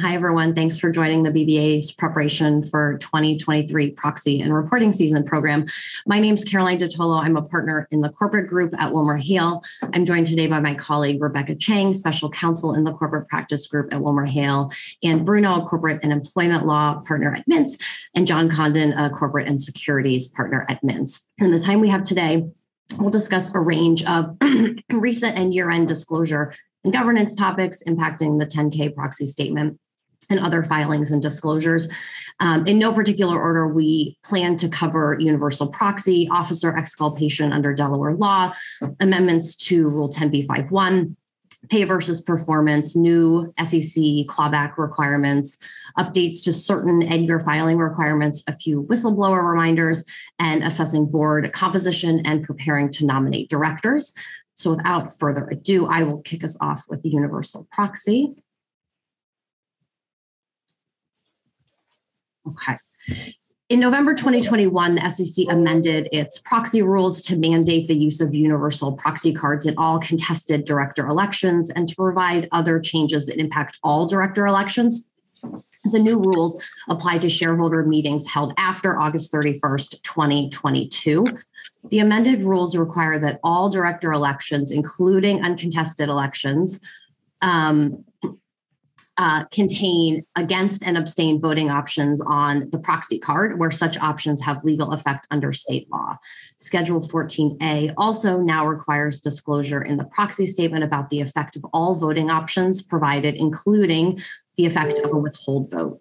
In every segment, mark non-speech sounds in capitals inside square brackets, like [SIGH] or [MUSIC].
Hi, everyone. Thanks for joining the BBA's preparation for 2023 proxy and reporting season program. My name is Caroline DeTolo. I'm a partner in the corporate group at WilmerHale. I'm joined today by my colleague, Rebecca Chang, special counsel in the corporate practice group at WilmerHale, and Bruno, corporate and employment law partner at Mintz, and John Condon, a corporate and securities partner at Mintz. And the time we have today, we'll discuss a range of [CLEARS THROAT] recent and year end disclosure and governance topics impacting the 10K proxy statement and other filings and disclosures. Um, in no particular order, we plan to cover universal proxy, officer exculpation under Delaware law, amendments to Rule 10b5-1, pay versus performance, new SEC clawback requirements, updates to certain EDGAR filing requirements, a few whistleblower reminders, and assessing board composition and preparing to nominate directors. So without further ado, I will kick us off with the universal proxy. Okay. In November 2021, the SEC amended its proxy rules to mandate the use of universal proxy cards in all contested director elections and to provide other changes that impact all director elections. The new rules apply to shareholder meetings held after August 31st, 2022. The amended rules require that all director elections, including uncontested elections, um, uh, contain against and abstain voting options on the proxy card, where such options have legal effect under state law. Schedule 14A also now requires disclosure in the proxy statement about the effect of all voting options provided, including the effect of a withhold vote.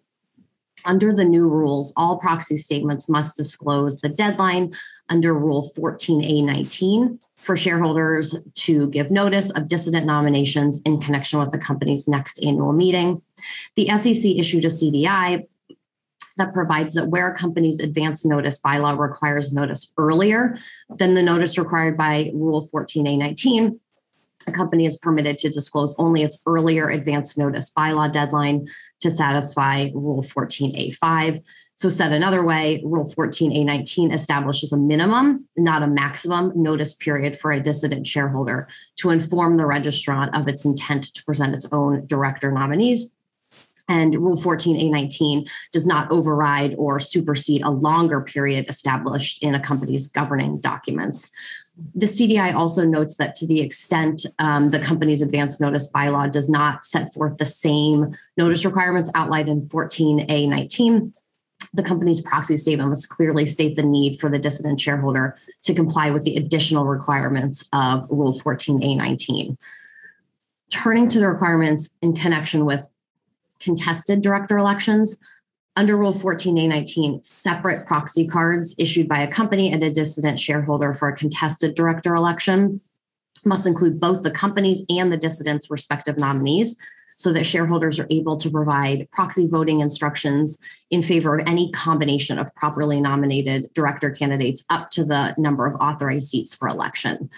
Under the new rules, all proxy statements must disclose the deadline under Rule 14A19 for shareholders to give notice of dissident nominations in connection with the company's next annual meeting. The SEC issued a CDI that provides that where a company's advance notice bylaw requires notice earlier than the notice required by Rule 14A19, a company is permitted to disclose only its earlier advance notice bylaw deadline to satisfy Rule 14A5. So, said another way, Rule 14A19 establishes a minimum, not a maximum, notice period for a dissident shareholder to inform the registrant of its intent to present its own director nominees. And Rule 14A19 does not override or supersede a longer period established in a company's governing documents. The CDI also notes that to the extent um, the company's advance notice bylaw does not set forth the same notice requirements outlined in 14A19, the company's proxy statement must clearly state the need for the dissident shareholder to comply with the additional requirements of Rule 14A19. Turning to the requirements in connection with contested director elections, under Rule 14A19, separate proxy cards issued by a company and a dissident shareholder for a contested director election must include both the company's and the dissident's respective nominees so that shareholders are able to provide proxy voting instructions in favor of any combination of properly nominated director candidates up to the number of authorized seats for election.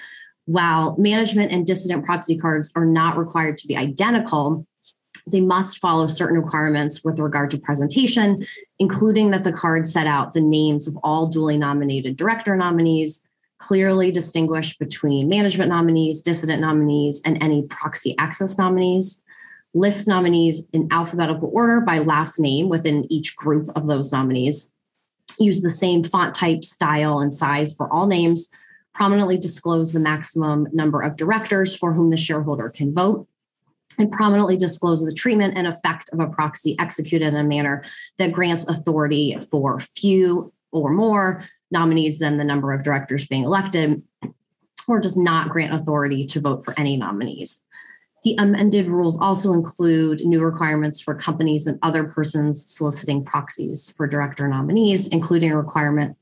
While management and dissident proxy cards are not required to be identical, they must follow certain requirements with regard to presentation, including that the card set out the names of all duly nominated director nominees, clearly distinguish between management nominees, dissident nominees, and any proxy access nominees, list nominees in alphabetical order by last name within each group of those nominees, use the same font type, style, and size for all names, prominently disclose the maximum number of directors for whom the shareholder can vote, and prominently disclose the treatment and effect of a proxy executed in a manner that grants authority for few or more nominees than the number of directors being elected, or does not grant authority to vote for any nominees. The amended rules also include new requirements for companies and other persons soliciting proxies for director nominees, including a requirement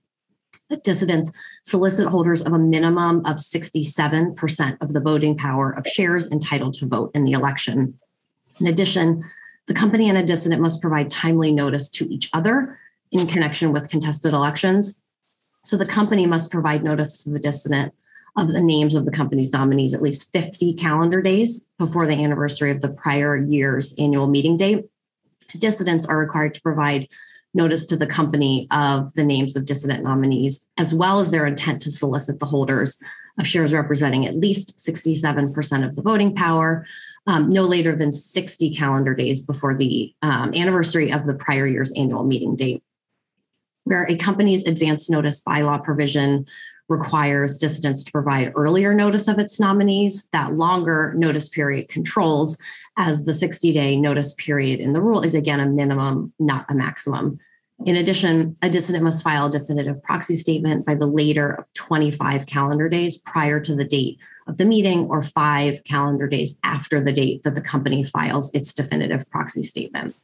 that dissidents solicit holders of a minimum of 67% of the voting power of shares entitled to vote in the election. In addition, the company and a dissident must provide timely notice to each other in connection with contested elections. So the company must provide notice to the dissident of the names of the company's nominees at least 50 calendar days before the anniversary of the prior year's annual meeting date. Dissidents are required to provide notice to the company of the names of dissident nominees, as well as their intent to solicit the holders of shares representing at least 67% of the voting power um, no later than 60 calendar days before the um, anniversary of the prior year's annual meeting date. Where a company's advance notice bylaw provision requires dissidents to provide earlier notice of its nominees, that longer notice period controls as the 60 day notice period in the rule is again a minimum, not a maximum. In addition, a dissident must file a definitive proxy statement by the later of 25 calendar days prior to the date of the meeting or five calendar days after the date that the company files its definitive proxy statement.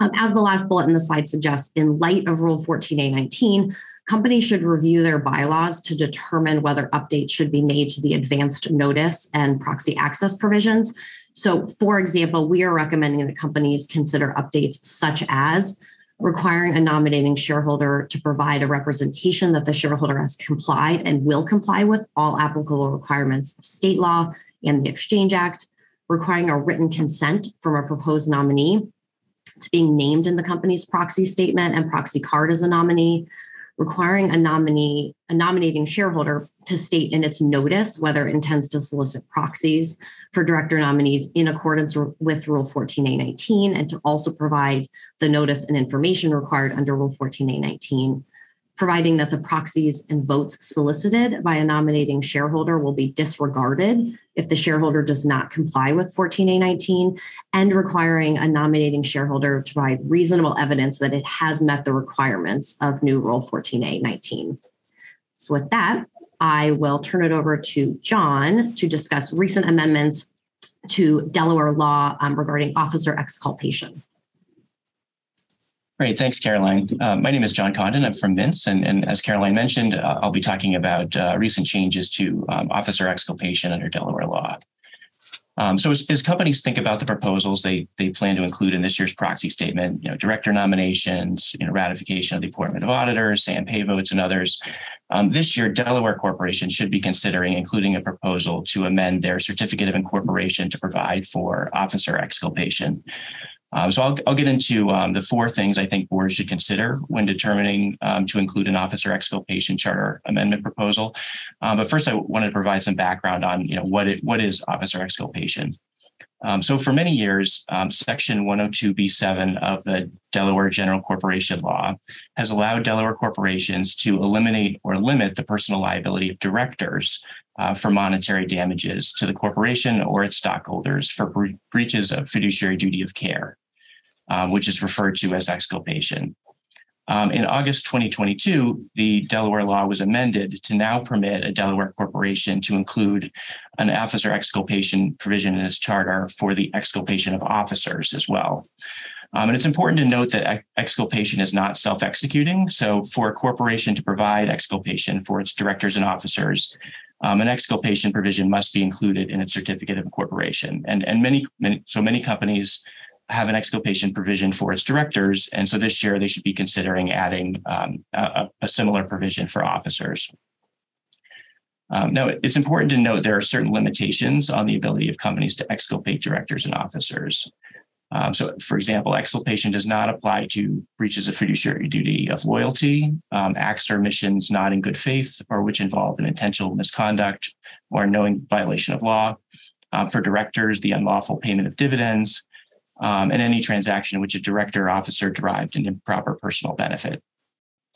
Um, as the last bullet in the slide suggests, in light of Rule 14A19, companies should review their bylaws to determine whether updates should be made to the advanced notice and proxy access provisions. So, for example, we are recommending that companies consider updates such as requiring a nominating shareholder to provide a representation that the shareholder has complied and will comply with all applicable requirements of state law and the Exchange Act, requiring a written consent from a proposed nominee to being named in the company's proxy statement and proxy card as a nominee, requiring a nominee, a nominating shareholder to state in its notice whether it intends to solicit proxies for director nominees in accordance with Rule 14A19 and to also provide the notice and information required under Rule 14A19 providing that the proxies and votes solicited by a nominating shareholder will be disregarded if the shareholder does not comply with 14A19, and requiring a nominating shareholder to provide reasonable evidence that it has met the requirements of new Rule 14A19. So, with that, I will turn it over to John to discuss recent amendments to Delaware law um, regarding officer exculpation. Great, thanks, Caroline. Uh, my name is John Condon. I'm from Mintz, and, and as Caroline mentioned, uh, I'll be talking about uh, recent changes to um, officer exculpation under Delaware law. Um, so as, as, companies think about the proposals they they plan to include in this year's proxy statement, you know, director nominations, you know, ratification of the appointment of auditors, and pay votes, and others. Um, this year, Delaware Corporation should be considering including a proposal to amend their certificate of incorporation to provide for officer exculpation. Um, so I'll, I'll get into um, the four things I think boards should consider when determining um, to include an officer exculpation charter amendment proposal. Um, but first, I wanted to provide some background on you know what it, what is officer exculpation. Um, so for many years, um, Section 102B7 of the Delaware General Corporation Law has allowed Delaware corporations to eliminate or limit the personal liability of directors uh, for monetary damages to the corporation or its stockholders for bre- breaches of fiduciary duty of care um, which is referred to as exculpation. Um, in August 2022, the Delaware law was amended to now permit a Delaware corporation to include an officer exculpation provision in its charter for the exculpation of officers as well. Um, and it's important to note that exculpation is not self executing. So, for a corporation to provide exculpation for its directors and officers, um, an exculpation provision must be included in its certificate of incorporation. And, and many, many so many companies have an exculpation provision for its directors. And so this year they should be considering adding um, a, a, similar provision for officers. Um, now, it's important to note there are certain limitations on the ability of companies to exculpate directors and officers. Um, so, for example, exculpation does not apply to breaches of fiduciary duty of loyalty, um, acts or omissions not in good faith, or which involve an intentional misconduct or knowing violation of law. Uh, for directors, the unlawful payment of dividends, um, and any transaction in which a director or officer derived an improper personal benefit.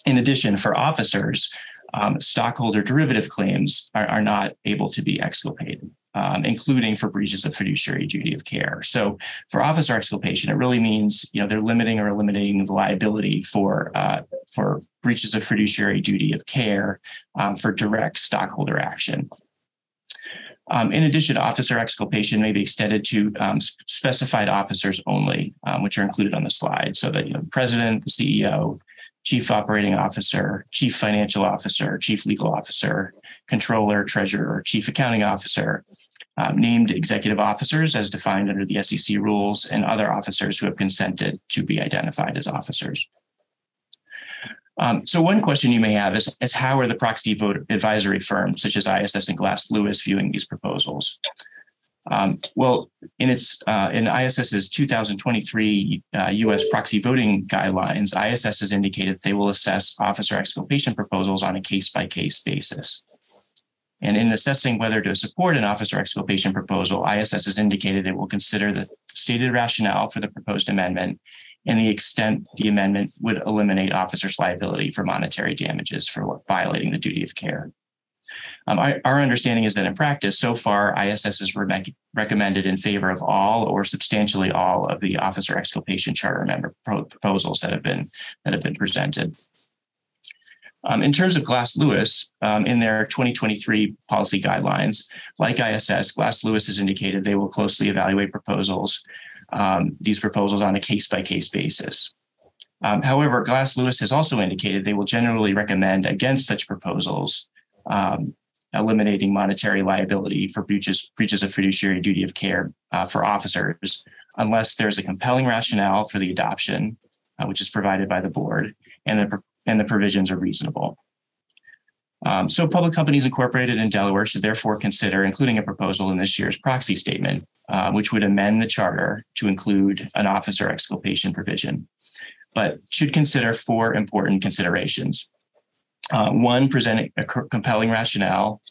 In addition, for officers, um, stockholder derivative claims are, are, not able to be exculpated, um, including for breaches of fiduciary duty of care. So, for officer exculpation, it really means you know they're limiting or eliminating the liability for uh, for breaches of fiduciary duty of care um, for direct stockholder action. Um, in addition, officer exculpation may be extended to um, specified officers only, um, which are included on the slide. So that you know, president, CEO, chief operating officer, chief financial officer, chief legal officer, controller, treasurer, chief accounting officer, um, named executive officers as defined under the SEC rules, and other officers who have consented to be identified as officers. Um, so one question you may have is, is how are the proxy vote advisory firms such as ISS and Glass Lewis viewing these proposals? Um, well, in its uh, in ISS's 2023 uh, U.S. proxy voting guidelines, ISS has indicated they will assess officer exculpation proposals on a case by case basis. And in assessing whether to support an officer exculpation proposal, ISS has indicated it will consider the stated rationale for the proposed amendment and the extent the amendment would eliminate officers' liability for monetary damages for violating the duty of care. Um, our, our, understanding is that in practice, so far, ISS has re- recommended in favor of all or substantially all of the officer exculpation charter member pro- proposals that have been that have been presented. Um, in terms of Glass Lewis, um, in their 2023 policy guidelines, like ISS, Glass Lewis has indicated they will closely evaluate proposals, um, these proposals on a case by case basis. Um, however, Glass Lewis has also indicated they will generally recommend against such proposals, um, eliminating monetary liability for breaches, breaches of fiduciary duty of care uh, for officers, unless there's a compelling rationale for the adoption, uh, which is provided by the board, and the and the provisions are reasonable. Um, so public companies incorporated in Delaware should therefore consider including a proposal in this year's proxy statement, uh, which would amend the charter to include an officer exculpation provision, but should consider four important considerations. Uh, one, present a compelling rationale,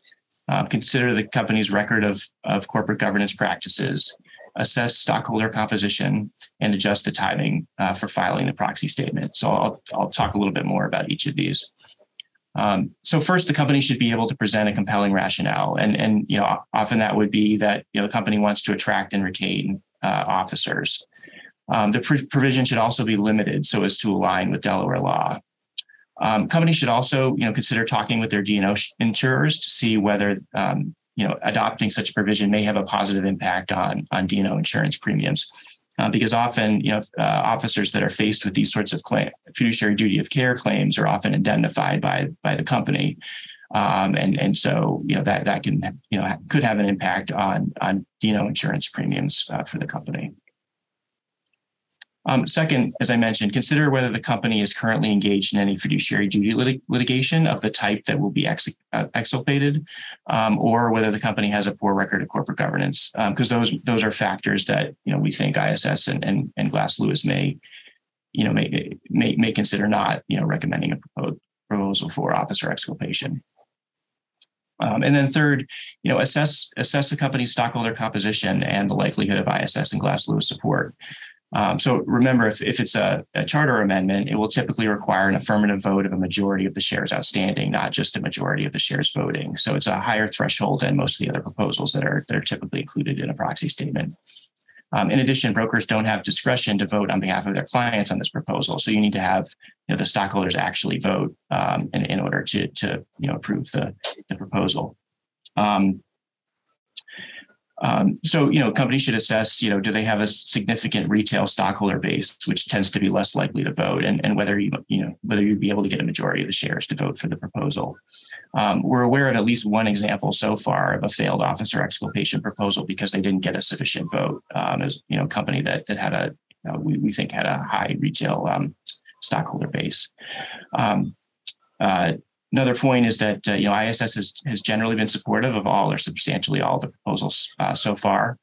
uh, consider the company's record of, of corporate governance practices, assess stockholder composition, and adjust the timing uh, for filing the proxy statement. So I'll, I'll talk a little bit more about each of these. Um, so first, the company should be able to present a compelling rationale, and and you know often that would be that you know the company wants to attract and retain uh, officers. Um, the provision should also be limited so as to align with Delaware law. Um, companies should also you know consider talking with their D&O insurers to see whether um, you know, adopting such a provision may have a positive impact on on D&O insurance premiums. Uh, because often, you know, uh, officers that are faced with these sorts of claim, fiduciary duty of care claims are often indemnified by by the company, um, and and so you know that that can you know could have an impact on on D&O insurance premiums uh, for the company. Um, second, as I mentioned, consider whether the company is currently engaged in any fiduciary duty lit- litigation of the type that will be ex- uh, exculpated, um, or whether the company has a poor record of corporate governance, because um, those those are factors that you know we think ISS and and, and Glass Lewis may you know may, may may consider not you know recommending a proposed proposal for officer exculpation. Um, and then third, you know, assess assess the company's stockholder composition and the likelihood of ISS and Glass Lewis support. Um, so remember, if, if it's a, a, charter amendment, it will typically require an affirmative vote of a majority of the shares outstanding, not just a majority of the shares voting. So it's a higher threshold than most of the other proposals that are that are typically included in a proxy statement. Um, in addition, brokers don't have discretion to vote on behalf of their clients on this proposal. So you need to have you know, the stockholders actually vote um, in, in order to, to you know, approve the, the proposal. Um, um, so, you know, companies should assess, you know, do they have a significant retail stockholder base, which tends to be less likely to vote, and, and whether you, you know, whether you'd be able to get a majority of the shares to vote for the proposal. Um, we're aware of at least one example so far of a failed officer exculpation proposal because they didn't get a sufficient vote. Um, as you know, a company that that had a uh, we, we think had a high retail um, stockholder base. Um, uh, Another point is that uh, you know ISS has, has generally been supportive of all or substantially all the proposals uh, so far.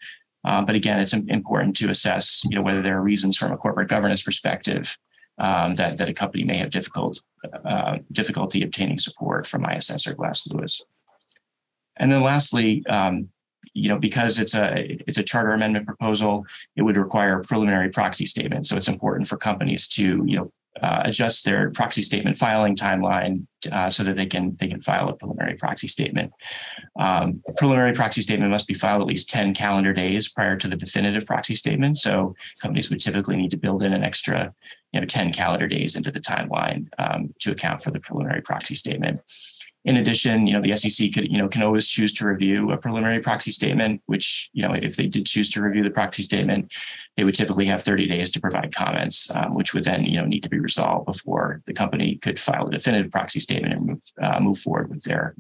Uh, but again, it's important to assess you know whether there are reasons from a corporate governance perspective um, that that a company may have difficult uh, difficulty obtaining support from ISS or Glass Lewis. And then lastly, um, you know, because it's a it's a charter amendment proposal, it would require a preliminary proxy statement. So it's important for companies to you know uh, adjust their proxy statement filing timeline uh, so that they can they can file a preliminary proxy statement. Um, a preliminary proxy statement must be filed at least 10 calendar days prior to the definitive proxy statement. So companies would typically need to build in an extra you know 10 calendar days into the timeline um, to account for the preliminary proxy statement. In addition, you know, the SEC could, you know, can always choose to review a preliminary proxy statement, which, you know, if they did choose to review the proxy statement, they would typically have 30 days to provide comments, um, which would then, you know, need to be resolved before the company could file a definitive proxy statement and move, uh, move forward with their,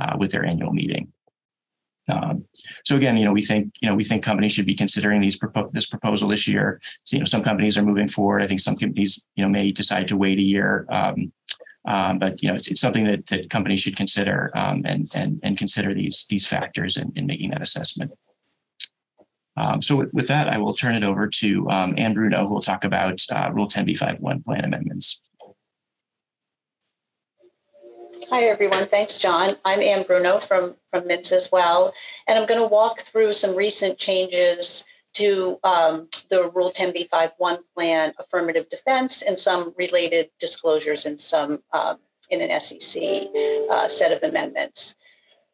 uh, with their annual meeting. Um, so again, you know, we think, you know, we think companies should be considering these propo- this proposal this year. So, you know, some companies are moving forward. I think some companies, you know, may decide to wait a year. Um, um, but you know, it's, it's something that, that companies should consider um, and, and, and consider these, these factors in, in making that assessment. Um, so with, with, that, I will turn it over to um, Anne Bruno, who will talk about uh, Rule 10b5-1 plan amendments. Hi, everyone. Thanks, John. I'm Anne Bruno from, from Mintz as well. And I'm going to walk through some recent changes to um, the Rule 10b5-1 plan affirmative defense and some related disclosures in some um, in an SEC uh, set of amendments.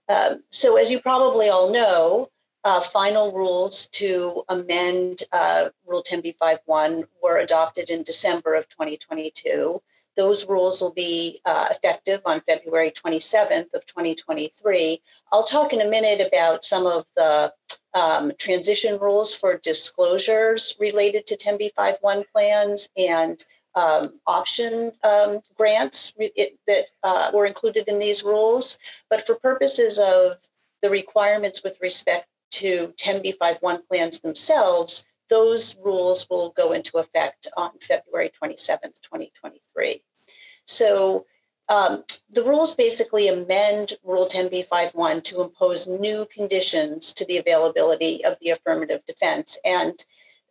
Um, so as you probably all know, uh, final rules to amend uh, Rule 10b5-1 were adopted in December of 2022. Those rules will be uh, effective on February 27th of 2023. I'll talk in a minute about some of the um, transition rules for disclosures related to 10b5-1 plans and um, option um, grants it, that uh, were included in these rules. But for purposes of the requirements with respect to 10b5-1 plans themselves, those rules will go into effect on February 27th, 2023. So um, the rules basically amend Rule 10b5-1 to impose new conditions to the availability of the affirmative defense. And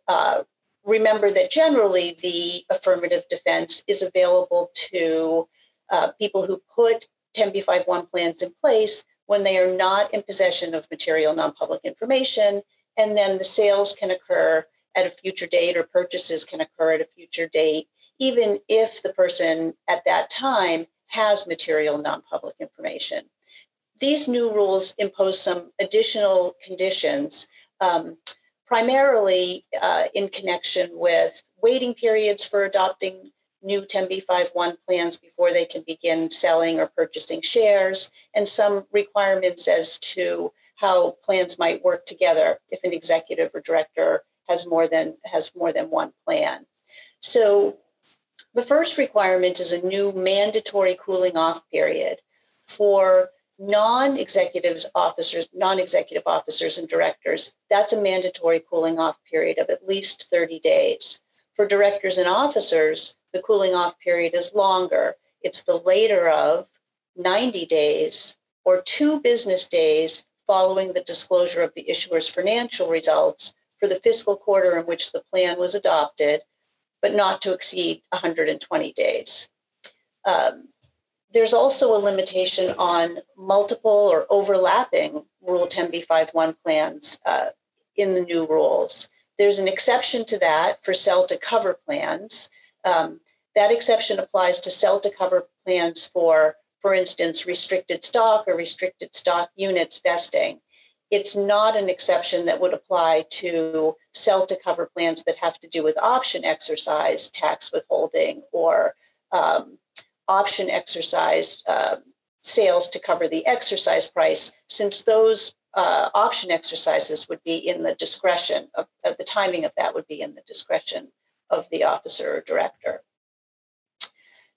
uh, remember that generally the affirmative defense is available to uh, people who put 10b5-1 plans in place when they are not in possession of material non-public information, and then the sales can occur at a future date or purchases can occur at a future date, even if the person at that time has material non-public information. These new rules impose some additional conditions, um, primarily uh, in connection with waiting periods for adopting new 10b5-1 plans before they can begin selling or purchasing shares, and some requirements as to how plans might work together if an executive or director has more than has more than one plan. So the first requirement is a new mandatory cooling off period for non-executives officers, non-executive officers and directors. That's a mandatory cooling off period of at least 30 days. For directors and officers, the cooling off period is longer. It's the later of 90 days or two business days following the disclosure of the issuer's financial results for the fiscal quarter in which the plan was adopted, but not to exceed 120 days. Um, there's also a limitation on multiple or overlapping Rule 10b5-1 plans uh, in the new rules. There's an exception to that for sell to cover plans. Um, that exception applies to sell to cover plans for, for instance, restricted stock or restricted stock units vesting. It's not an exception that would apply to sell to cover plans that have to do with option exercise, tax withholding, or um, option exercise uh, sales to cover the exercise price, since those uh, option exercises would be in the discretion of, uh, the timing of that would be in the discretion of the officer or director.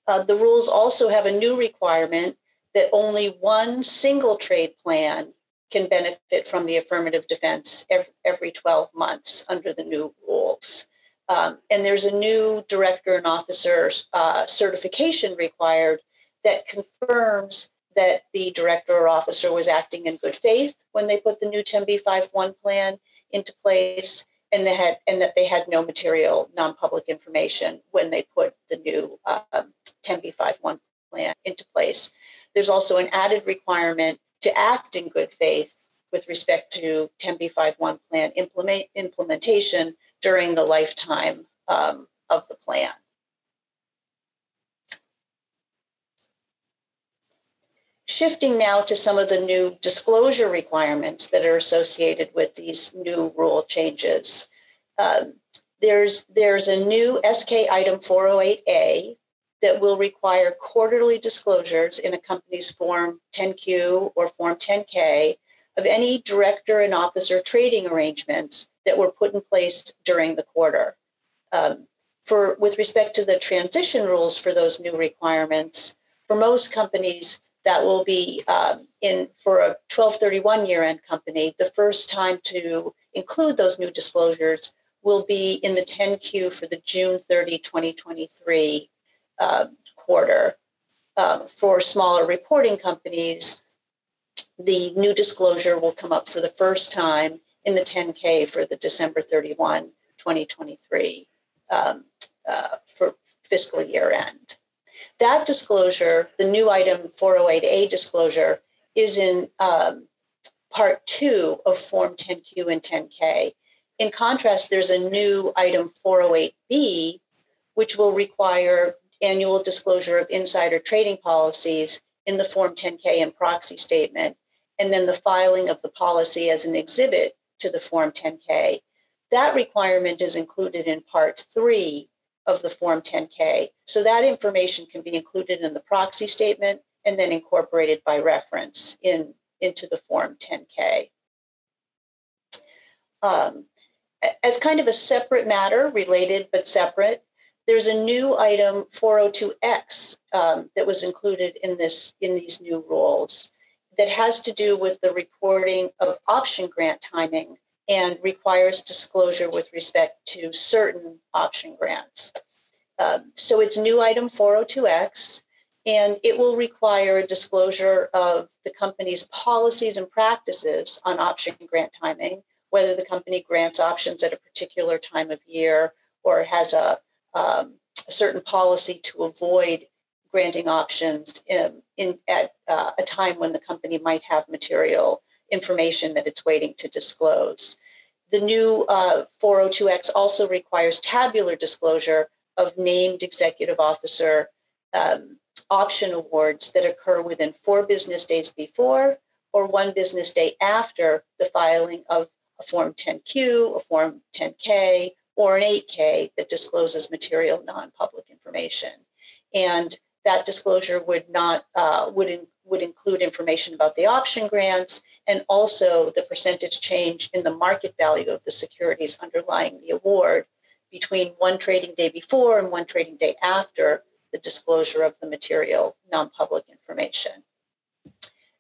Uh, the rules also have a new requirement that only one single trade plan can benefit from the affirmative defense every, every 12 months under the new rules. Um, and there's a new director and officer uh, certification required that confirms that the director or officer was acting in good faith when they put the new 10b5-1 plan into place and they had and that they had no material non-public information when they put the new um, 10b5-1 plan into place there's also an added requirement to act in good faith with respect to 10b5-1 plan implement, implementation during the lifetime um, of the plan Shifting now to some of the new disclosure requirements that are associated with these new rule changes. Um, there's, there's a new SK item 408A that will require quarterly disclosures in a company's Form 10Q or Form 10K of any director and officer trading arrangements that were put in place during the quarter. Um, for with respect to the transition rules for those new requirements, for most companies, that will be um, in for a 1231 year end company. The first time to include those new disclosures will be in the 10Q for the June 30, 2023 uh, quarter. Um, for smaller reporting companies, the new disclosure will come up for the first time in the 10K for the December 31, 2023 um, uh, for fiscal year end. that disclosure, the new item 408A disclosure, is in um, part two of Form 10Q and 10K. In contrast, there's a new item 408B, which will require annual disclosure of insider trading policies in the Form 10K and proxy statement, and then the filing of the policy as an exhibit to the Form 10K. That requirement is included in Part 3 of the Form 10K. So that information can be included in the proxy statement and then incorporated by reference in, into the Form 10K. Um, as kind of a separate matter, related but separate, there's a new item 402X um, that was included in this in these new rules that has to do with the reporting of option grant timing and requires disclosure with respect to certain option grants. Um, so it's new item 402X, and it will require a disclosure of the company's policies and practices on option grant timing, whether the company grants options at a particular time of year or has a, um, a certain policy to avoid granting options in, in at uh, a time when the company might have material information that it's waiting to disclose. The new uh, 402X also requires tabular disclosure of named executive officer um, option awards that occur within four business days before or one business day after the filing of a Form 10Q, a Form 10K, or an 8K that discloses material non-public information. And that disclosure would not uh, would in, would include information about the option grants and also the percentage change in the market value of the securities underlying the award between one trading day before and one trading day after the disclosure of the material non-public information.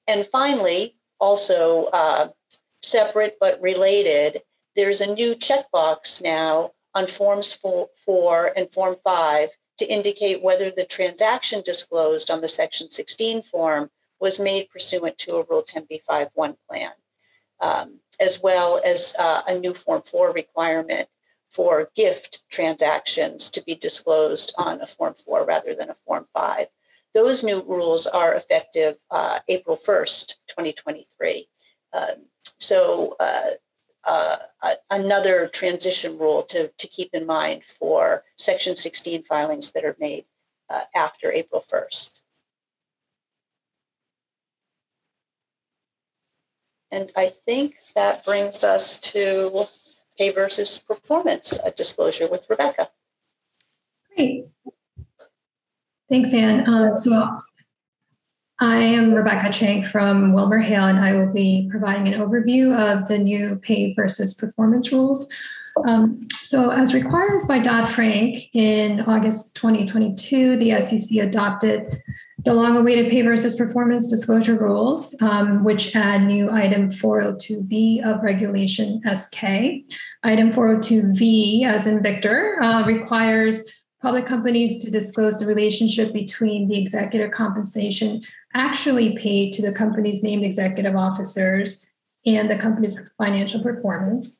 And finally, also uh, separate but related, there's a new checkbox now on Forms 4, 4 and Form 5 to indicate whether the transaction disclosed on the Section 16 form was made pursuant to a Rule 10b5-1 plan, um, as well as uh, a new Form 4 requirement for gift transactions to be disclosed on a Form 4 rather than a Form 5. Those new rules are effective uh, April 1st, 2023. Um, so uh, another transition rule to, to keep in mind for Section 16 filings that are made uh, after April 1st. And I think that brings us to pay versus performance disclosure with Rebecca. Great. Thanks, Anne. Um, so I am Rebecca Chang from WilmerHale, and I will be providing an overview of the new pay versus performance rules. Um, so, as required by Dodd Frank in August 2022, the SEC adopted the long awaited pay versus performance disclosure rules, um, which add new item 402V of Regulation SK. Item 402V, as in Victor, uh, requires public companies to disclose the relationship between the executive compensation actually paid to the company's named executive officers and the company's financial performance.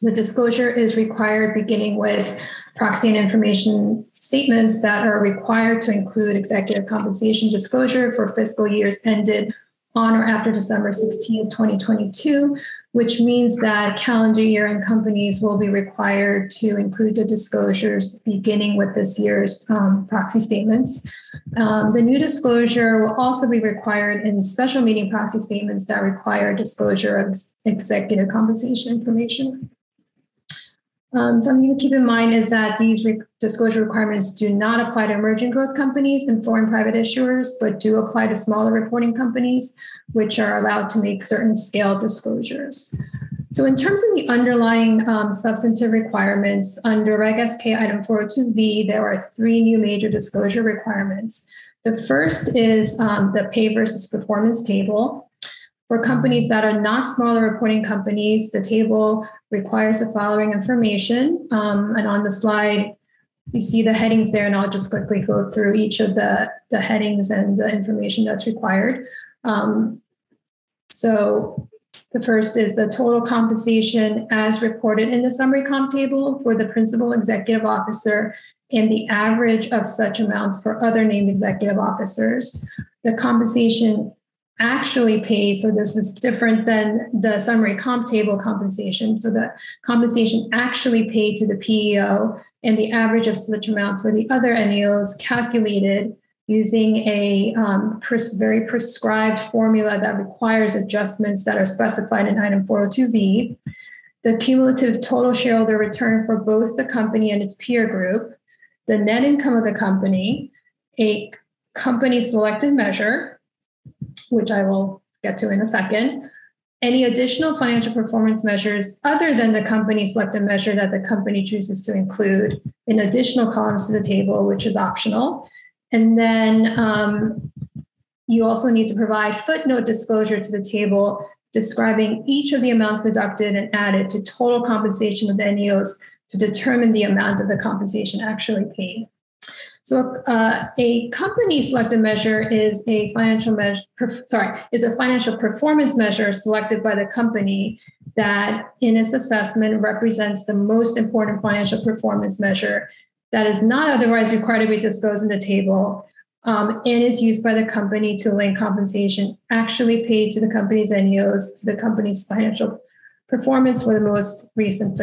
The disclosure is required beginning with proxy and information statements that are required to include executive compensation disclosure for fiscal years ended on or after December 16, 2022, which means that calendar year end companies will be required to include the disclosures beginning with this year's um, proxy statements. Um, the new disclosure will also be required in special meeting proxy statements that require disclosure of executive compensation information. Um, something to keep in mind is that these re- disclosure requirements do not apply to emerging growth companies and foreign private issuers, but do apply to smaller reporting companies, which are allowed to make certain scale disclosures. So, in terms of the underlying um, substantive requirements under Reg SK item 402V, there are three new major disclosure requirements. The first is um, the pay versus performance table, for companies that are not smaller reporting companies, the table requires the following information. Um, and on the slide, you see the headings there, and I'll just quickly go through each of the, the headings and the information that's required. Um, so the first is the total compensation as reported in the summary comp table for the principal executive officer and the average of such amounts for other named executive officers. The compensation actually paid, so this is different than the summary comp table compensation. So the compensation actually paid to the PEO and the average of such amounts for the other NEOs calculated using a um, pres- very prescribed formula that requires adjustments that are specified in item 402V. The cumulative total shareholder return for both the company and its peer group, the net income of the company, a company selected measure, which I will get to in a second, any additional financial performance measures other than the company selected measure that the company chooses to include in additional columns to the table, which is optional, and then um, you also need to provide footnote disclosure to the table describing each of the amounts deducted and added to total compensation of the NEOs to determine the amount of the compensation actually paid. So uh, a company selected measure is a financial measure, sorry, is a financial performance measure selected by the company that in its assessment represents the most important financial performance measure that is not otherwise required to be disclosed in the table um, and is used by the company to link compensation actually paid to the company's NEOs to the company's financial performance for the most recent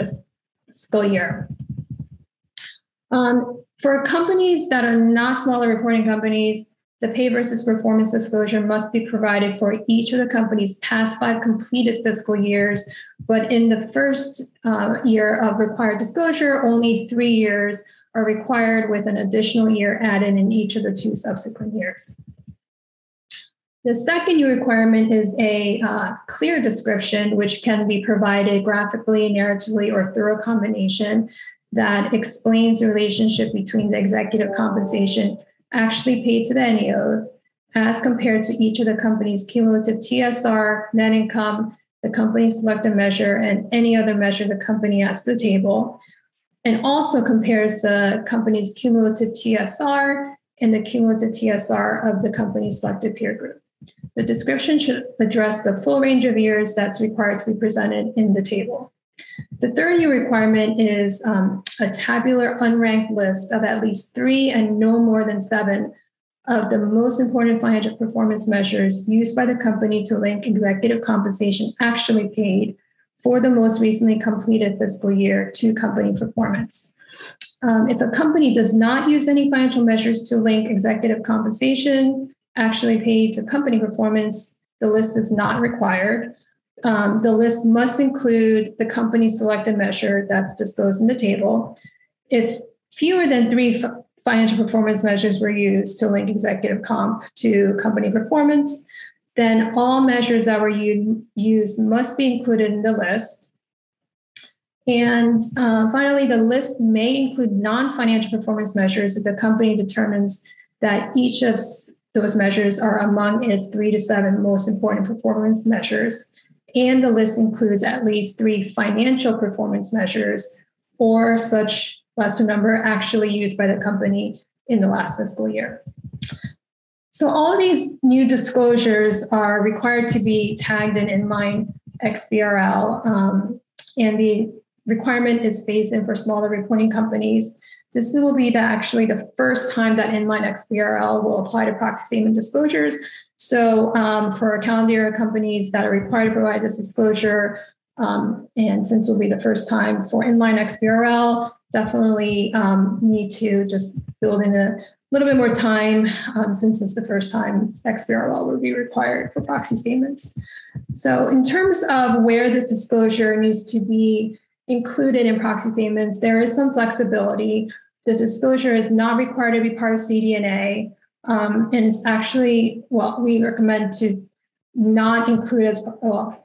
fiscal year. Um, for companies that are not smaller reporting companies, the pay versus performance disclosure must be provided for each of the company's past five completed fiscal years. But in the first uh, year of required disclosure, only three years are required with an additional year added in each of the two subsequent years. The second new requirement is a uh, clear description, which can be provided graphically, narratively, or through a combination that explains the relationship between the executive compensation actually paid to the NEOs as compared to each of the company's cumulative TSR, net income, the company's selected measure, and any other measure the company adds to the table, and also compares the company's cumulative TSR and the cumulative TSR of the company's selected peer group. The description should address the full range of years that's required to be presented in the table. The third new requirement is um, a tabular unranked list of at least three and no more than seven of the most important financial performance measures used by the company to link executive compensation actually paid for the most recently completed fiscal year to company performance. Um, if a company does not use any financial measures to link executive compensation actually paid to company performance, the list is not required. Um, the list must include the company selected measure that's disclosed in the table. If fewer than three f- financial performance measures were used to link executive comp to company performance, then all measures that were u- used must be included in the list. And uh, finally, the list may include non financial performance measures if the company determines that each of those measures are among its three to seven most important performance measures. And the list includes at least three financial performance measures or such lesser number actually used by the company in the last fiscal year. So all of these new disclosures are required to be tagged in inline XBRL, um, and the requirement is phased in for smaller reporting companies. This will be the, actually the first time that inline XBRL will apply to proxy statement disclosures. So um, for calendar year companies that are required to provide this disclosure, um, and since will be the first time for inline XBRL, definitely um, need to just build in a little bit more time um, since it's the first time XBRL will be required for proxy statements. So, in terms of where this disclosure needs to be included in proxy statements, there is some flexibility. The disclosure is not required to be part of CD&A, um, and it's actually well, we recommend to not include as well.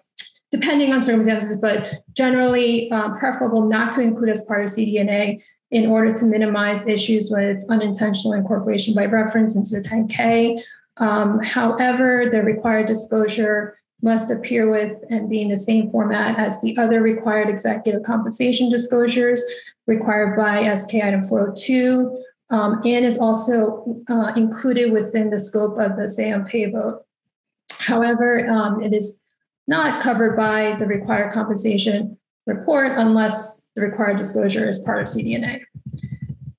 Depending on circumstances, but generally uh, preferable not to include as part of CD&A in order to minimize issues with unintentional incorporation by reference into the 10K. Um, however, the required disclosure must appear with and be in the same format as the other required executive compensation disclosures required by SK item 402 um, and is also uh, included within the scope of the say pay vote. However, um, it is not covered by the required compensation report unless the required disclosure is part of CD&A.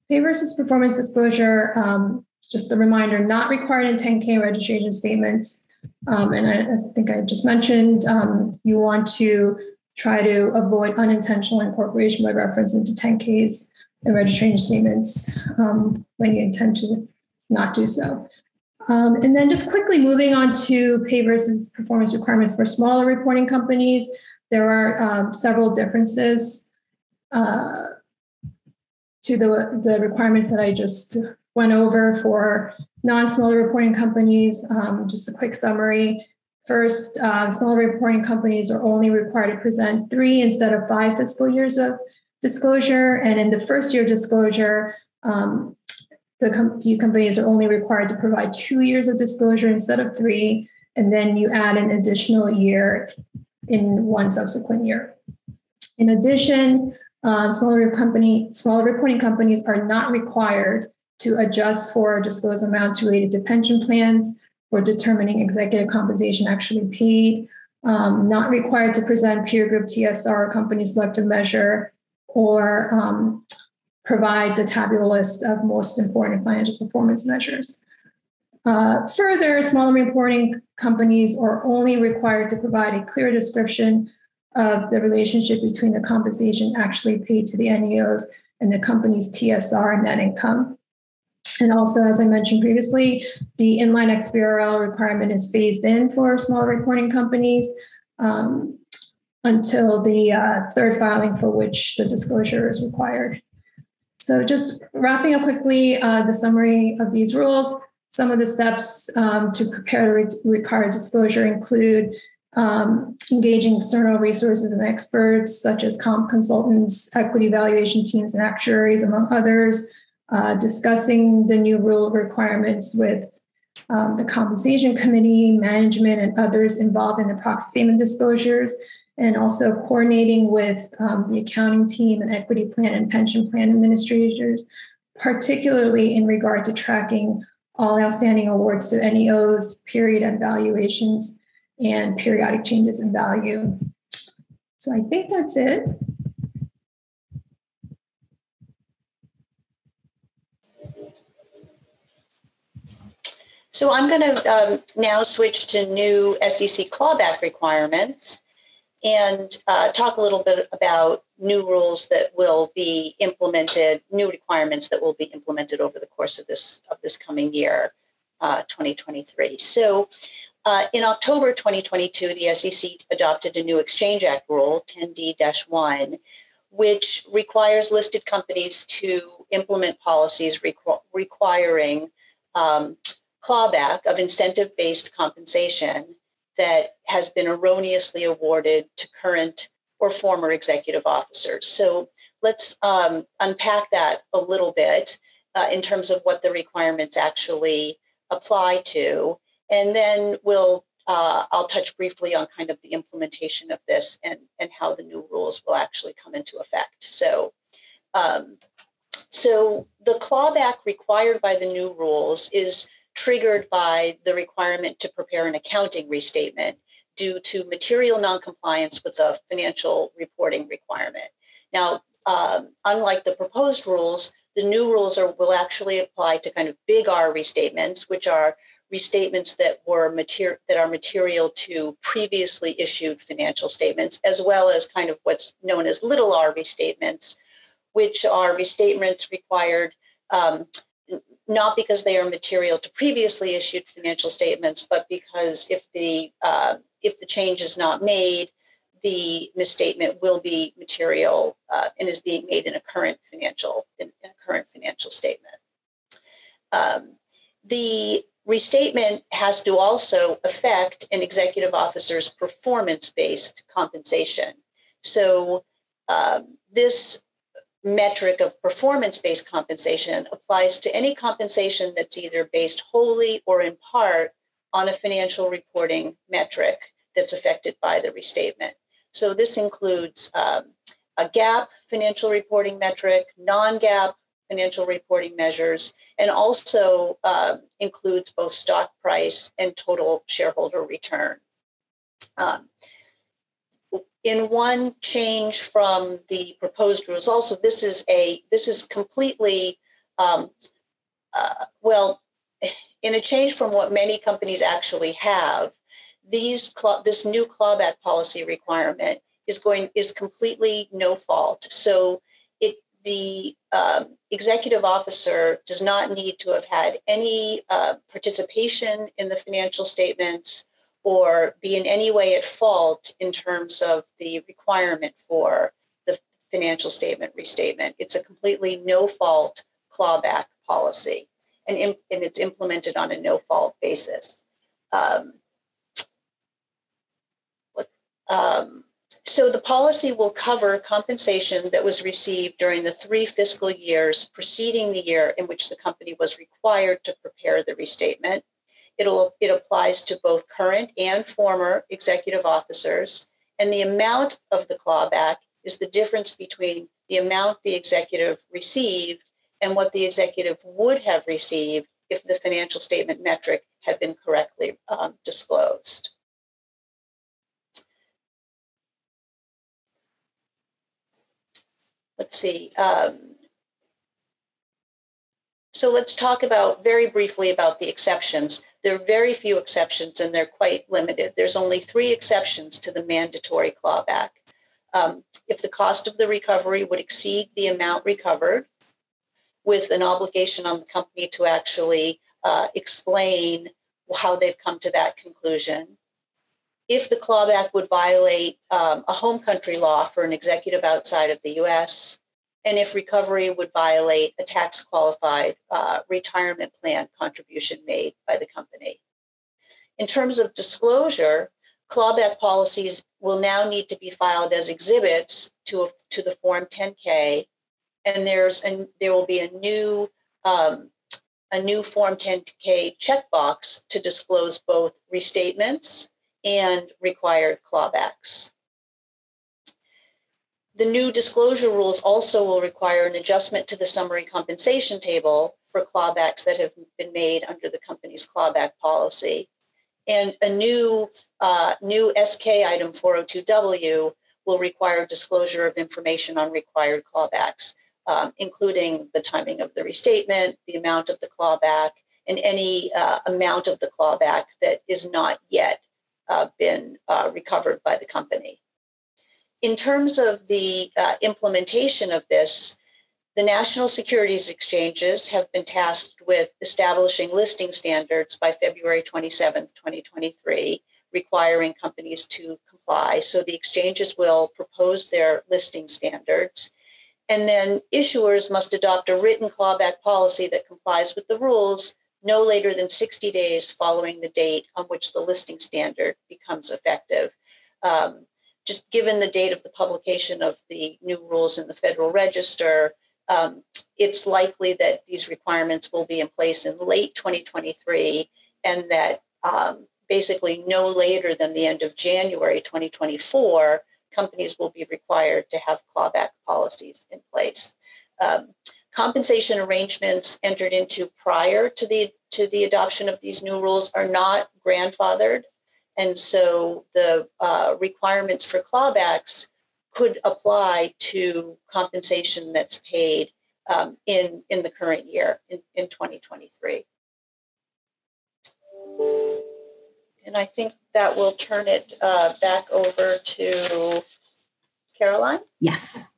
pay versus performance disclosure, um, just a reminder, not required in 10K registration statements. Um, and I, I, think I just mentioned um, you want to try to avoid unintentional incorporation by reference into 10Ks and registration statements um, when you intend to not do so. Um, and then just quickly moving on to pay versus performance requirements for smaller reporting companies, there are um, several differences uh, to the, the requirements that I just went over for non-smaller reporting companies. Um, just a quick summary. First, uh, smaller reporting companies are only required to present three instead of five fiscal years of disclosure. And in the first year disclosure, um, the com- these companies are only required to provide two years of disclosure instead of three. And then you add an additional year in one subsequent year. In addition, uh, smaller company, smaller reporting companies are not required to adjust for disclosed amounts related to pension plans or determining executive compensation actually paid. Um, not required to present peer group TSR company selective measure or um, provide the tabular list of most important financial performance measures. Uh, further, smaller reporting companies are only required to provide a clear description of the relationship between the compensation actually paid to the NEOs and the company's TSR and net income. And also, as I mentioned previously, the inline XBRL requirement is phased in for smaller reporting companies um, until the uh, third filing for which the disclosure is required. So, just wrapping up quickly uh, the summary of these rules. Some of the steps um, to prepare the re- required disclosure include um, engaging external resources and experts such as comp consultants, equity valuation teams, and actuaries, among others, uh, discussing the new rule requirements with um, the compensation committee, management, and others involved in the proxy statement disclosures, and also coordinating with um, the accounting team and equity plan and pension plan administrators, particularly in regard to tracking all outstanding awards to NEOs, period and valuations, and periodic changes in value. So I think that's it. So I'm going to um, now switch to new SEC clawback requirements and uh, talk a little bit about new rules that will be implemented, new requirements that will be implemented over the course of this of this coming year, uh, 2023. So, uh, in October 2022, the SEC adopted a new Exchange Act rule, 10D-1, which requires listed companies to implement policies requ- requiring um, clawback of incentive-based compensation that has been erroneously awarded to current or former executive officers. So let's um, unpack that a little bit uh, in terms of what the requirements actually apply to, and then we'll uh, I'll touch briefly on kind of the implementation of this and and how the new rules will actually come into effect. So. Um, so the clawback required by the new rules is triggered by the requirement to prepare an accounting restatement due to material noncompliance with a financial reporting requirement. Now, um, unlike the proposed rules, the new rules are, will actually apply to kind of big R restatements, which are restatements that were material that are material to previously issued financial statements, as well as kind of what's known as little R restatements, which are restatements required um, not because they are material to previously issued financial statements, but because if the uh, if the change is not made, the misstatement will be material uh, and is being made in a current financial in, in a current financial statement. Um, the restatement has to also affect an executive officer's performance-based compensation. So um, this metric of performance based compensation applies to any compensation that's either based wholly or in part on a financial reporting metric that's affected by the restatement. So this includes um, a GAAP financial reporting metric, non GAAP financial reporting measures, and also uh, includes both stock price and total shareholder return. Um, in one change from the proposed rules also this is a this is completely um, uh, well, in a change from what many companies actually have, these this new clawback policy requirement is going is completely no fault. So it the um, executive officer does not need to have had any uh, participation in the financial statements or be in any way at fault in terms of the requirement for the financial statement restatement. It's a completely no fault clawback policy, and, and it's implemented on a no fault basis. Um, um, so the policy will cover compensation that was received during the three fiscal years preceding the year in which the company was required to prepare the restatement. It'll, it applies to both current and former executive officers, and the amount of the clawback is the difference between the amount the executive received and what the executive would have received if the financial statement metric had been correctly um, disclosed. let's see. Um, so let's talk about very briefly about the exceptions. There are very few exceptions and they're quite limited. There's only three exceptions to the mandatory clawback. Um, if the cost of the recovery would exceed the amount recovered, with an obligation on the company to actually uh, explain how they've come to that conclusion if the clawback would violate um, a home country law for an executive outside of the US, and if recovery would violate a tax qualified uh, retirement plan contribution made by the company. In terms of disclosure, clawback policies will now need to be filed as exhibits to, a, to the Form 10K, and there's an, there will be a new um, a new Form 10K checkbox to disclose both restatements and required clawbacks. The new disclosure rules also will require an adjustment to the summary compensation table for clawbacks that have been made under the company's clawback policy. And a new, uh, new SK item 402W will require disclosure of information on required clawbacks, um, including the timing of the restatement, the amount of the clawback, and any uh, amount of the clawback that is not yet uh, been uh, recovered by the company. In terms of the uh, implementation of this, the national securities exchanges have been tasked with establishing listing standards by February 27, 2023, requiring companies to comply. So the exchanges will propose their listing standards. And then issuers must adopt a written clawback policy that complies with the rules no later than 60 days following the date on which the listing standard becomes effective. Um, just given the date of the publication of the new rules in the Federal Register, um, it's likely that these requirements will be in place in late 2023 and that um, basically no later than the end of January 2024, companies will be required to have clawback policies in place. Um, compensation arrangements entered into prior to the to the adoption of these new rules are not grandfathered and so the uh, requirements for clawbacks could apply to compensation that's paid um, in in the current year in, in 2023 and i think that will turn it uh, back over to caroline? Yes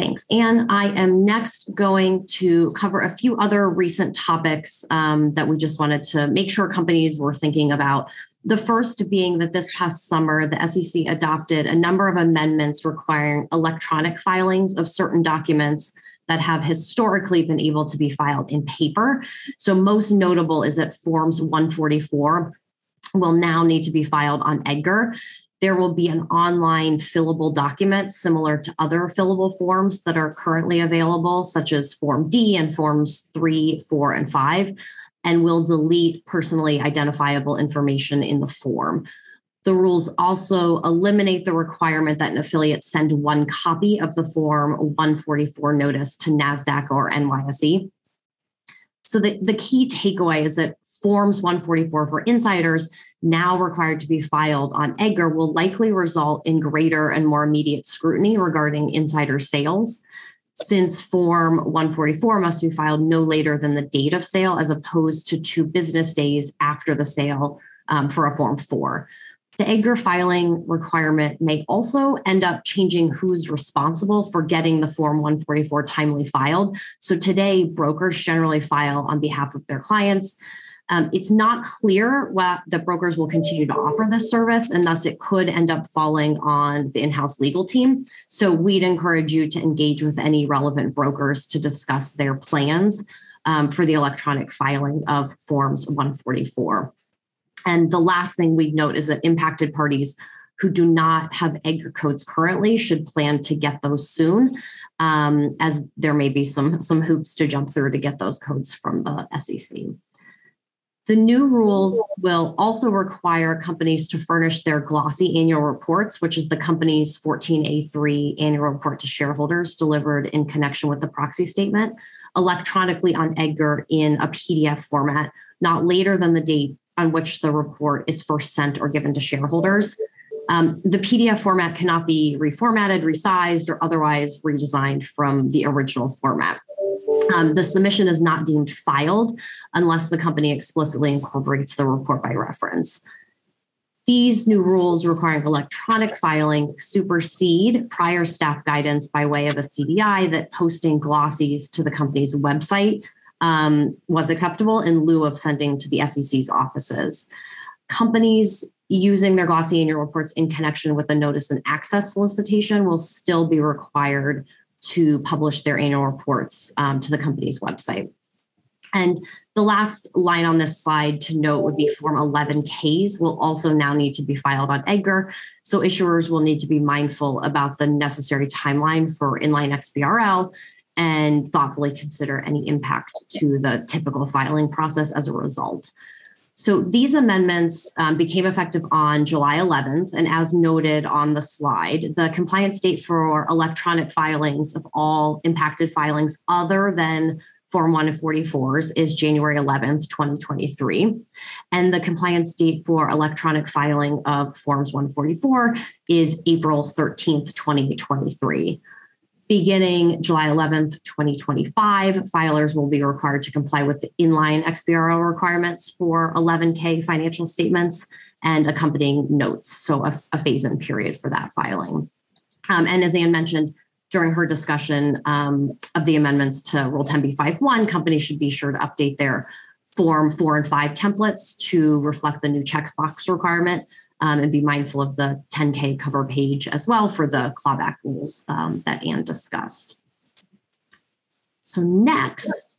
Thanks. And I am next going to cover a few other recent topics um, that we just wanted to make sure companies were thinking about. The first being that this past summer, the SEC adopted a number of amendments requiring electronic filings of certain documents that have historically been able to be filed in paper. So, most notable is that Forms 144 will now need to be filed on Edgar. There will be an online fillable document similar to other fillable forms that are currently available, such as Form D and Forms 3, 4, and 5, and will delete personally identifiable information in the form. The rules also eliminate the requirement that an affiliate send one copy of the Form 144 notice to NASDAQ or NYSE. So, the, the key takeaway is that Forms 144 for insiders now required to be filed on Edgar will likely result in greater and more immediate scrutiny regarding insider sales. since Form 144 must be filed no later than the date of sale, as opposed to two business days after the sale um, for a Form 4. The EDGAR filing requirement may also end up changing who's responsible for getting the Form 144 timely filed. So today, brokers generally file on behalf of their clients. Um, it's not clear what the brokers will continue to offer this service, and thus it could end up falling on the in house legal team. So we'd encourage you to engage with any relevant brokers to discuss their plans um, for the electronic filing of Forms 144. And the last thing we'd note is that impacted parties who do not have EDGAR codes currently should plan to get those soon, um, as there may be some, some hoops to jump through to get those codes from the SEC. The new rules will also require companies to furnish their glossy annual reports, which is the company's 14A3 annual report to shareholders delivered in connection with the proxy statement, electronically on EDGAR in a PDF format, not later than the date on which the report is first sent or given to shareholders. Um, the PDF format cannot be reformatted, resized, or otherwise redesigned from the original format. Um, the submission is not deemed filed unless the company explicitly incorporates the report by reference. These new rules requiring electronic filing supersede prior staff guidance by way of a CDI that posting glossies to the company's website um, was acceptable in lieu of sending to the SEC's offices. Companies using their glossy annual reports in connection with the notice and access solicitation will still be required to publish their annual reports um, to the company's website. And the last line on this slide to note would be Form 11Ks will also now need to be filed on EDGAR. So issuers will need to be mindful about the necessary timeline for inline XBRL and thoughtfully consider any impact to the typical filing process as a result. So these amendments um, became effective on July 11th. And as noted on the slide, the compliance date for electronic filings of all impacted filings other than Form 144s is January 11th, 2023. And the compliance date for electronic filing of Forms 144 is April 13th, 2023. Beginning July 11th, 2025, filers will be required to comply with the inline XBRL requirements for 11K financial statements and accompanying notes, so a, a phase in period for that filing. Um, and as Anne mentioned during her discussion um, of the amendments to Rule 10b5-1, companies should be sure to update their Form 4 and 5 templates to reflect the new checkbox requirement um, and be mindful of the 10K cover page as well for the clawback rules um, that Anne discussed. So next,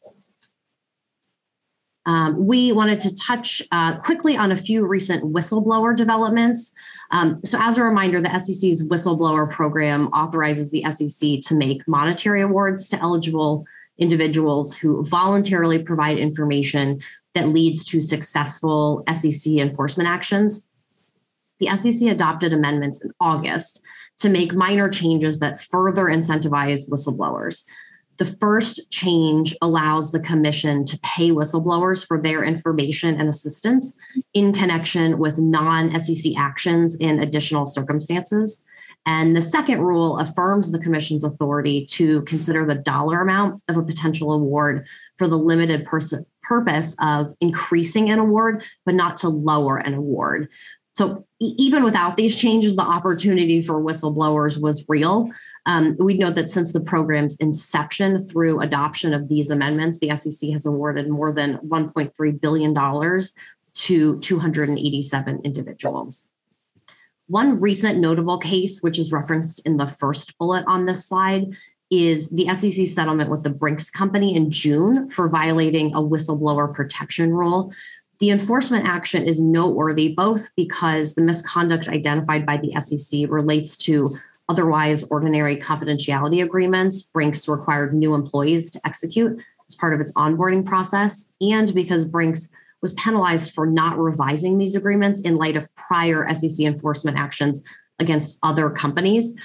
um, we wanted to touch uh, quickly on a few recent whistleblower developments. Um, so, as a reminder, the SEC's whistleblower program authorizes the SEC to make monetary awards to eligible individuals who voluntarily provide information that leads to successful SEC enforcement actions the SEC adopted amendments in August to make minor changes that further incentivize whistleblowers. The first change allows the commission to pay whistleblowers for their information and assistance in connection with non SEC actions in additional circumstances. And the second rule affirms the commission's authority to consider the dollar amount of a potential award for the limited pers- purpose of increasing an award, but not to lower an award. So even without these changes, the opportunity for whistleblowers was real. Um, we know that since the program's inception through adoption of these amendments, the SEC has awarded more than $1.3 billion to 287 individuals. One recent notable case, which is referenced in the first bullet on this slide, is the SEC settlement with the Brinks Company in June for violating a whistleblower protection rule. The enforcement action is noteworthy both because the misconduct identified by the SEC relates to otherwise ordinary confidentiality agreements Brinks required new employees to execute as part of its onboarding process, and because Brinks was penalized for not revising these agreements in light of prior SEC enforcement actions against other companies.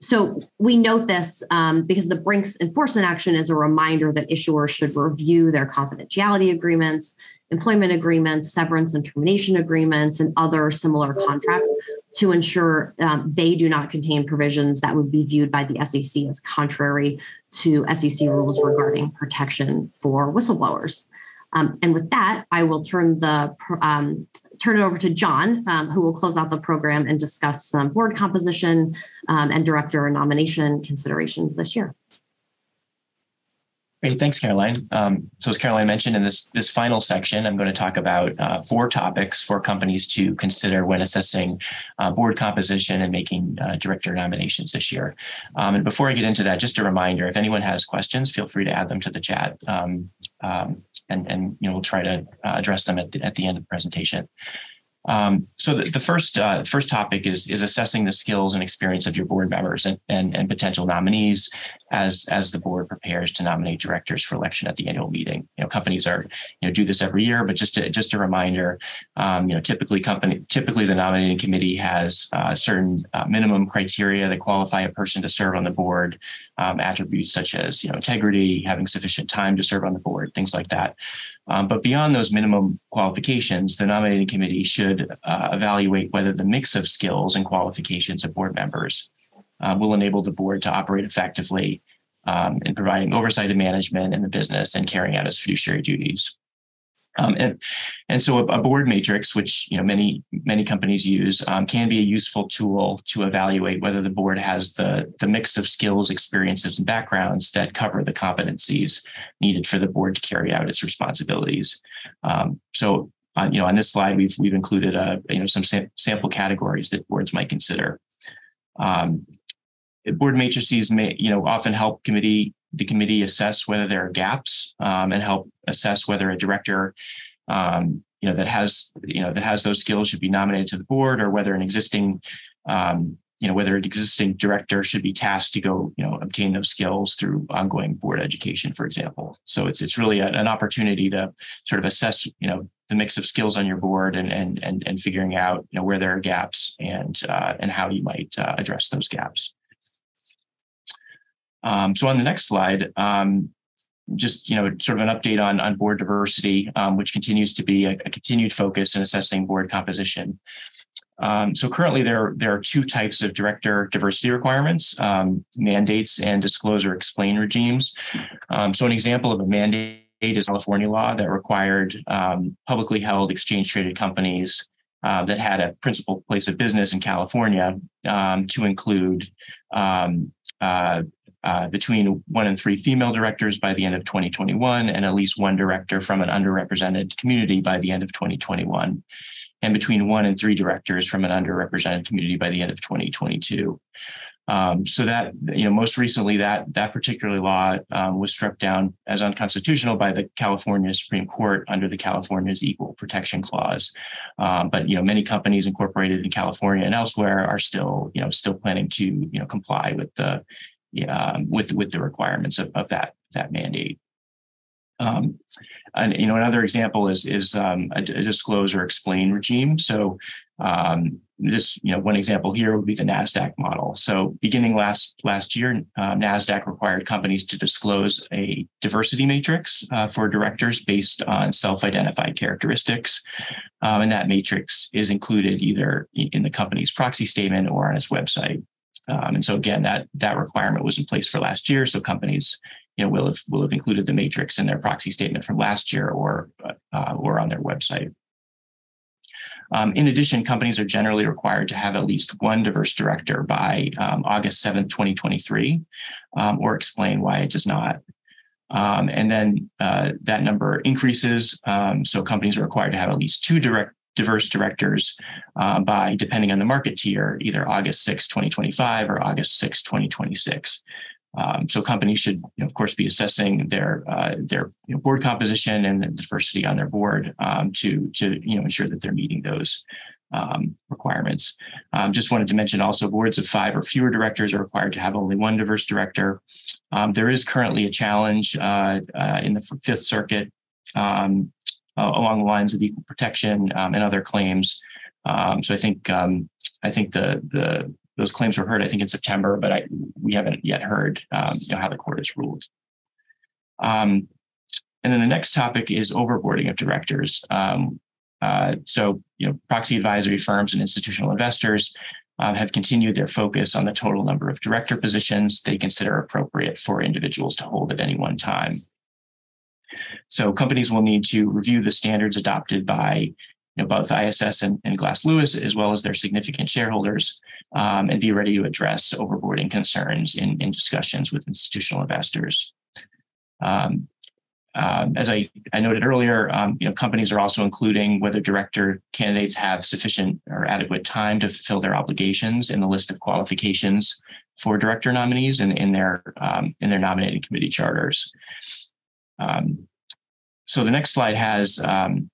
So we note this um, because the Brinks enforcement action is a reminder that issuers should review their confidentiality agreements employment agreements, severance and termination agreements, and other similar contracts to ensure um, they do not contain provisions that would be viewed by the SEC as contrary to SEC rules regarding protection for whistleblowers. Um, and with that, I will turn the um, turn it over to John, um, who will close out the program and discuss some board composition um, and director nomination considerations this year. Great, thanks, Caroline. Um, so as Caroline mentioned in this, this final section, I'm going to talk about uh, four topics for companies to consider when assessing uh, board composition and making uh, director nominations this year. Um, and before I get into that, just a reminder, if anyone has questions, feel free to add them to the chat. Um, um and, and you know, we'll try to uh, address them at the, at the end of the presentation. Um, so the, the first uh, first topic is is assessing the skills and experience of your board members and, and, and potential nominees as as the board prepares to nominate directors for election at the annual meeting. You know, companies are you know do this every year, but just a, just a reminder, um, you know, typically company typically the nominating committee has uh, certain uh, minimum criteria that qualify a person to serve on the board, um, attributes such as you know integrity, having sufficient time to serve on the board, things like that. Um, but beyond those minimum qualifications, the nominating committee should uh, evaluate whether the mix of skills and qualifications of board members uh, will enable the board to operate effectively um, in providing oversight of management in the business and carrying out its fiduciary duties. Um, and, and so a, a, board matrix, which you know many many companies use, um, can be a useful tool to evaluate whether the board has the the mix of skills, experiences, and backgrounds that cover the competencies needed for the board to carry out its responsibilities. Um, so, you know, on this slide, we've we've included a uh, you know some sam- sample categories that boards might consider. Um, board matrices may you know often help committee the committee assess whether there are gaps um, and help assess whether a director um, you know that has you know that has those skills should be nominated to the board or whether an existing um, you know whether an existing director should be tasked to go you know obtain those skills through ongoing board education for example so it's it's really a, an opportunity to sort of assess you know the mix of skills on your board and and and, and figuring out you know where there are gaps and uh, and how you might uh, address those gaps um, so on the next slide, um, just you know, sort of an update on on board diversity, um, which continues to be a, a, continued focus in assessing board composition. Um, so currently, there there are two types of director diversity requirements: um, mandates and disclosure explain regimes. Um, so an example of a mandate is California law that required publicly held exchange traded companies uh, that had a principal place of business in California um, to include um, uh, uh, between one and three female directors by the end of 2021, and at least one director from an underrepresented community by the end of 2021, and between one and three directors from an underrepresented community by the end of 2022. Um, so that you know, most recently, that that particular law um, was struck down as unconstitutional by the California Supreme Court under the California's Equal Protection Clause. Um, but you know, many companies incorporated in California and elsewhere are still you know still planning to you know comply with the um, with with the requirements of, of that that mandate. Um, and you know, another example is is um, a, a disclose or explain regime. So um, this, you know, one example here would be the Nasdaq model. So beginning last last year, uh, Nasdaq required companies to disclose a diversity matrix uh, for directors based on self-identified characteristics, um, and that matrix is included either in the company's proxy statement or on its website. Um, and so again, that that requirement was in place for last year. So companies, you know, will have will have included the matrix in their proxy statement from last year or uh, or on their website. Um, in addition, companies are generally required to have at least one diverse director by um, August 7th, 2023, um, or explain why it does not. Um, and then uh, that number increases. Um, so companies are required to have at least two direct diverse directors uh, by, depending on the market tier, either August 6, 2025 or August 6, 2026. Um, so companies should, you know, of course, be assessing their uh, their you know, board composition and the diversity on their board um, to to you know ensure that they're meeting those um, requirements. Um, just wanted to mention also boards of five or fewer directors are required to have only one diverse director. Um, there is currently a challenge uh, uh, in the Fifth Circuit um, along the lines of equal protection and other claims. So I think I think the the those claims were heard I think in September, but I, we haven't yet heard um, you know how the court has ruled. Um, and then the next topic is overboarding of directors. Um, Uh, so, you know, proxy advisory firms and institutional investors uh, have continued their focus on the total number of director positions they consider appropriate for individuals to hold at any one time. So companies will need to review the standards adopted by you know, both ISS and, and Glass Lewis, as well as their significant shareholders, um, and be ready to address overboarding concerns in, in discussions with institutional investors. Um, um, as I, I noted earlier, um, you know, companies are also including whether director candidates have sufficient or adequate time to fulfill their obligations in the list of qualifications for director nominees and in their um, in their nominating committee charters. Um, so the next slide has um,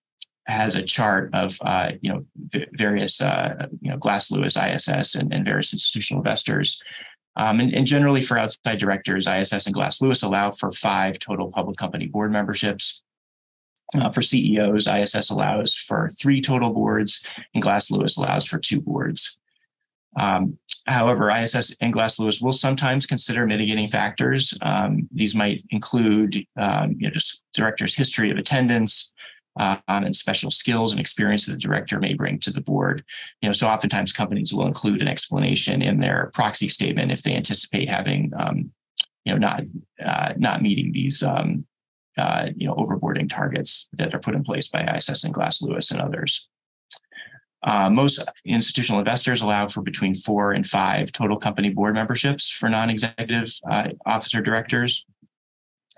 has a chart of uh, you know v- various uh, you know Glass Lewis, ISS, and, and various institutional investors. Um, and, and, generally, for outside directors, ISS and Glass Lewis allow for five total public company board memberships. Uh, for CEOs, ISS allows for three total boards, and Glass Lewis allows for two boards. Um, however, ISS and Glass Lewis will sometimes consider mitigating factors. Um, these might include um, you know, just director's history of attendance, um, and special skills and experience that the director may bring to the board. You know, so oftentimes companies will include an explanation in their proxy statement if they anticipate having, um, you know, not uh, not meeting these, um, uh, you know, overboarding targets that are put in place by ISS and Glass Lewis and others. Uh, most institutional investors allow for between four and five total company board memberships for non-executive uh, officer directors.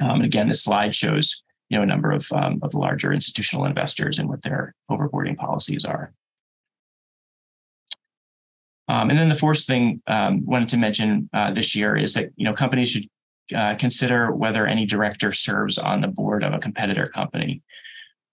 Um, and again, this slide shows know a number of um, of larger institutional investors and what their overboarding policies are. Um, and then the fourth thing um, wanted to mention uh, this year is that you know companies should uh, consider whether any director serves on the board of a competitor company.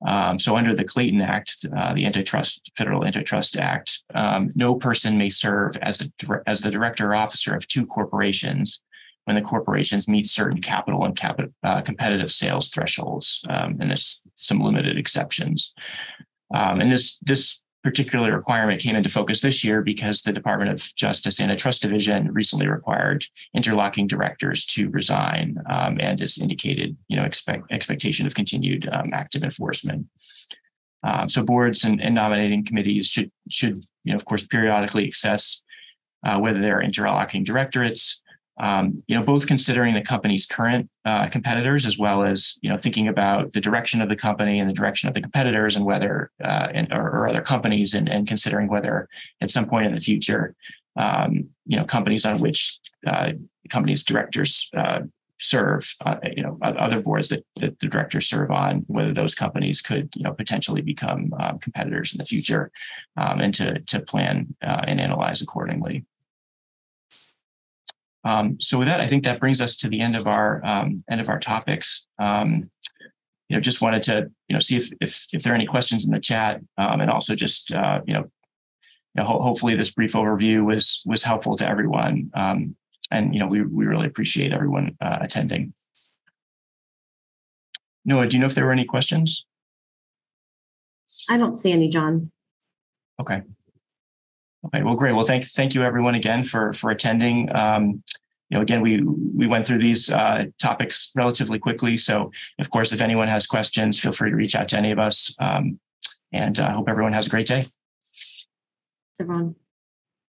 Um, so under the Clayton Act, uh, the Antitrust Federal Antitrust Act, um, no person may serve as a as the director or officer of two corporations when the corporations meet certain capital and cap- uh, competitive sales thresholds, um, and there's some limited exceptions. Um, and this this particular requirement came into focus this year because the Department of Justice Antitrust Division recently required interlocking directors to resign, um, and has indicated you know expect expectation of continued um, active enforcement. Um, so boards and, and, nominating committees should should you know of course periodically assess uh, whether there are interlocking directorates um, you know, both considering the company's current uh, competitors as well as you know thinking about the direction of the company and the direction of the competitors and whether uh, and, or, or, other companies and, and considering whether at some point in the future, um, you know, companies on which uh, companies directors uh, serve, uh, you know, other boards that, that the directors serve on, whether those companies could you know potentially become um, competitors in the future, um, and to to plan uh, and analyze accordingly. Um, so with that, I think that brings us to the end of our um, end of our topics. Um, you know, just wanted to you know see if if, if there are any questions in the chat, um, and also just uh, you know, you know ho- hopefully this brief overview was was helpful to everyone. Um, and you know, we we really appreciate everyone uh, attending. Noah, do you know if there were any questions? I don't see any, John. Okay. Okay, well, great. Well, thank thank you everyone again for for attending. Um, you know, again, we we went through these uh, topics relatively quickly. So, of course, if anyone has questions, feel free to reach out to any of us. Um, and I uh, hope everyone has a great day. Everyone.